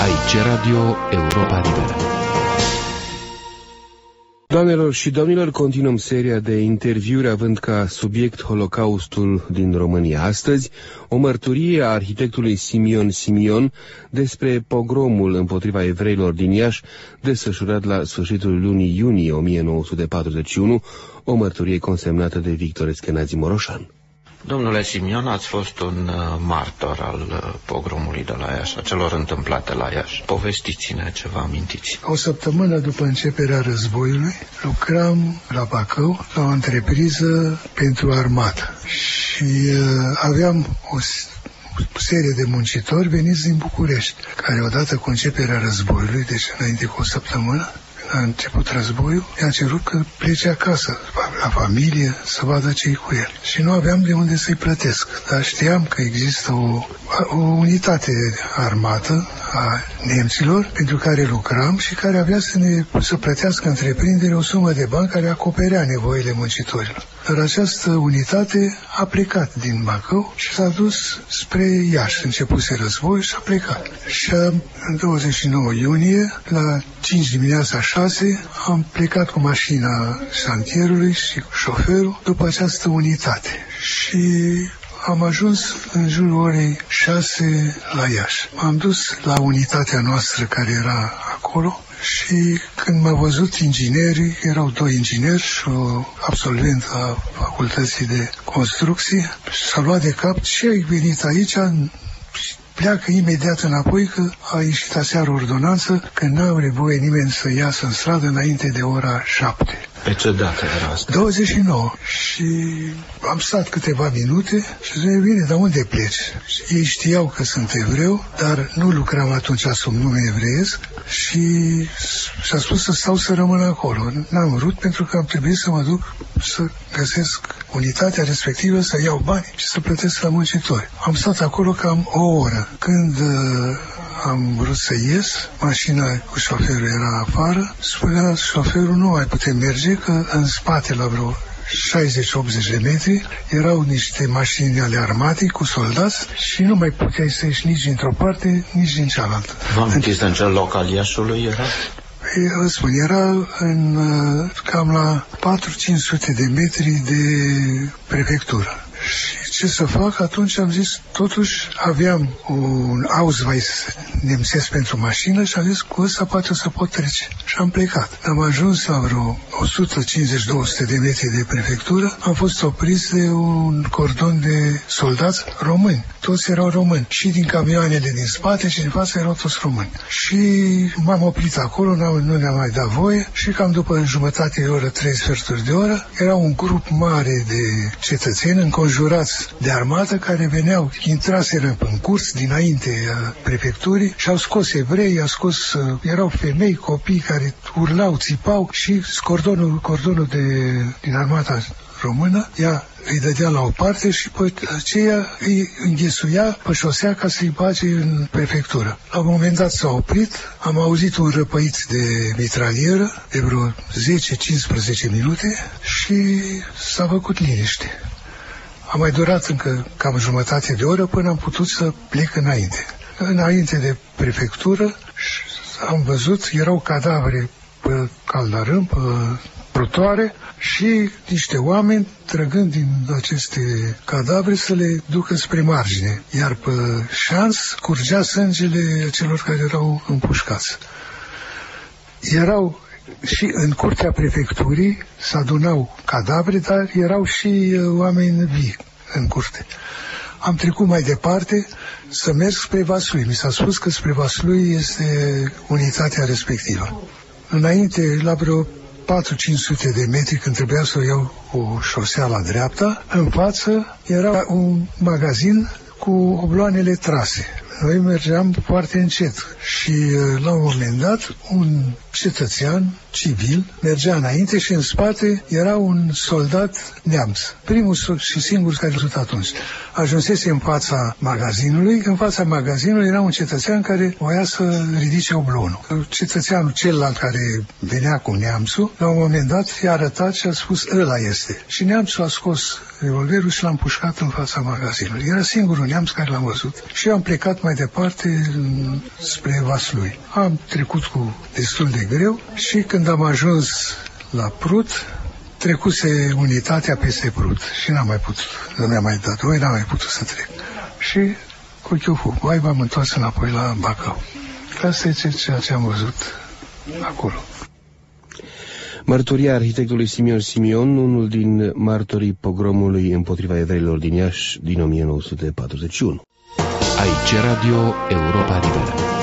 Aici Radio Europa Liberă. Doamnelor și domnilor, continuăm seria de interviuri având ca subiect Holocaustul din România. Astăzi, o mărturie a arhitectului Simion Simion despre pogromul împotriva evreilor din Iași, desfășurat la sfârșitul lunii iunie 1941, o mărturie consemnată de Victor Eskenazi Moroșan. Domnule Simion, ați fost un uh, martor al uh, pogromului de la Iași, a celor întâmplate la Iași. Povestiți-ne ce vă amintiți. O săptămână după începerea războiului, lucram la Bacău, la o întrepriză pentru armată. Și uh, aveam o serie de muncitori veniți din București, care odată cu începerea războiului, deci înainte cu o săptămână, a început războiul, i-a cerut că plece acasă, la familie, să vadă ce cu el. Și nu aveam de unde să-i plătesc, dar știam că există o, o unitate armată a nemților pentru care lucram și care avea să ne să plătească întreprindere o sumă de bani care acoperea nevoile muncitorilor. Dar această unitate a plecat din Bacău și s-a dus spre Iași. Începuse război și a plecat. Și în 29 iunie, la 5 dimineața 6, am plecat cu mașina șantierului și cu șoferul după această unitate. Și am ajuns în jurul orei 6 la Iași. M-am dus la unitatea noastră care era acolo și când m-a văzut inginerii, erau doi ingineri și o absolvent a facultății de construcție, s-a luat de cap ce ai venit aici pleacă imediat înapoi că a ieșit aseară ordonanță că n-au nevoie nimeni să iasă în stradă înainte de ora 7. Pe ce dată era asta? 29. Și am stat câteva minute și zice, bine, dar unde pleci? Și ei știau că sunt evreu, dar nu lucram atunci sub nume evreiesc și și-a spus să stau să rămân acolo. N-am vrut pentru că am trebuit să mă duc să găsesc unitatea respectivă, să iau bani și să plătesc la muncitori. Am stat acolo cam o oră. Când uh, am vrut să ies, mașina cu șoferul era afară, spunea șoferul nu mai putem merge, că în spate la vreo 60-80 de metri erau niște mașini ale armatei cu soldați și nu mai puteai să ieși nici într-o parte, nici din cealaltă. Vă amintiți în ce loc al Iașului era? Vă spun, era în, uh, cam la 4-500 de metri de prefectură. Și ce să fac? Atunci am zis, totuși aveam un Ausweis nemțesc pentru mașină și am zis, cu ăsta poate să pot trece. Și am plecat. Am ajuns la vreo 150-200 de metri de prefectură, am fost opriți de un cordon de soldați români. Toți erau români. Și din camioanele din spate și din față erau toți români. Și m-am oprit acolo, nu ne-am mai dat voie și cam după jumătate de oră, trei sferturi de oră, era un grup mare de cetățeni înconjurați de armată care veneau, intraseră în curs dinainte a prefecturii și au scos evrei, au scos, uh, erau femei, copii care urlau, țipau și cordonul, cordonul de, din armata română, ea îi dădea la o parte și pe aceea îi înghesuia pe șosea ca să-i bage în prefectură. La un moment dat s-a oprit, am auzit un răpăit de mitralieră de vreo 10-15 minute și s-a făcut liniște. A mai durat încă cam jumătate de oră până am putut să plec înainte. Înainte de prefectură am văzut, erau cadavre pe caldarâm, pe trotoare și niște oameni trăgând din aceste cadavre să le ducă spre margine, iar pe șans curgea sângele celor care erau împușcați. Erau și în curtea prefecturii se adunau cadavre, dar erau și uh, oameni vii în curte. Am trecut mai departe să merg spre Vaslui. Mi s-a spus că spre Vaslui este unitatea respectivă. Înainte, la vreo 4-500 de metri, când trebuia să iau o șosea la dreapta, în față era un magazin cu obloanele trase. Noi mergeam foarte încet și uh, la un moment dat un cetățean civil, mergea înainte și în spate era un soldat neamț. Primul și singur care a văzut atunci. Ajunsese în fața magazinului. În fața magazinului era un cetățean care voia să ridice oblonul. Cetățeanul celălalt care venea cu neamțul, la un moment dat i-a arătat și a spus, ăla este. Și neamțul a scos revolverul și l-a împușcat în fața magazinului. Era singurul neamț care l-am văzut. Și eu am plecat mai departe spre Vaslui. Am trecut cu destul de greu și când am ajuns la Prut, trecuse unitatea peste Prut și n-am mai putut, nu mi-a mai dat voi, n-am mai putut să trec. Și cu chiuful, mai m-am întors înapoi la Bacău. Asta e ceea ce am văzut acolo. Mărturia arhitectului Simion Simion, unul din martorii pogromului împotriva evreilor din Iași din 1941. Aici Radio Europa Liberă.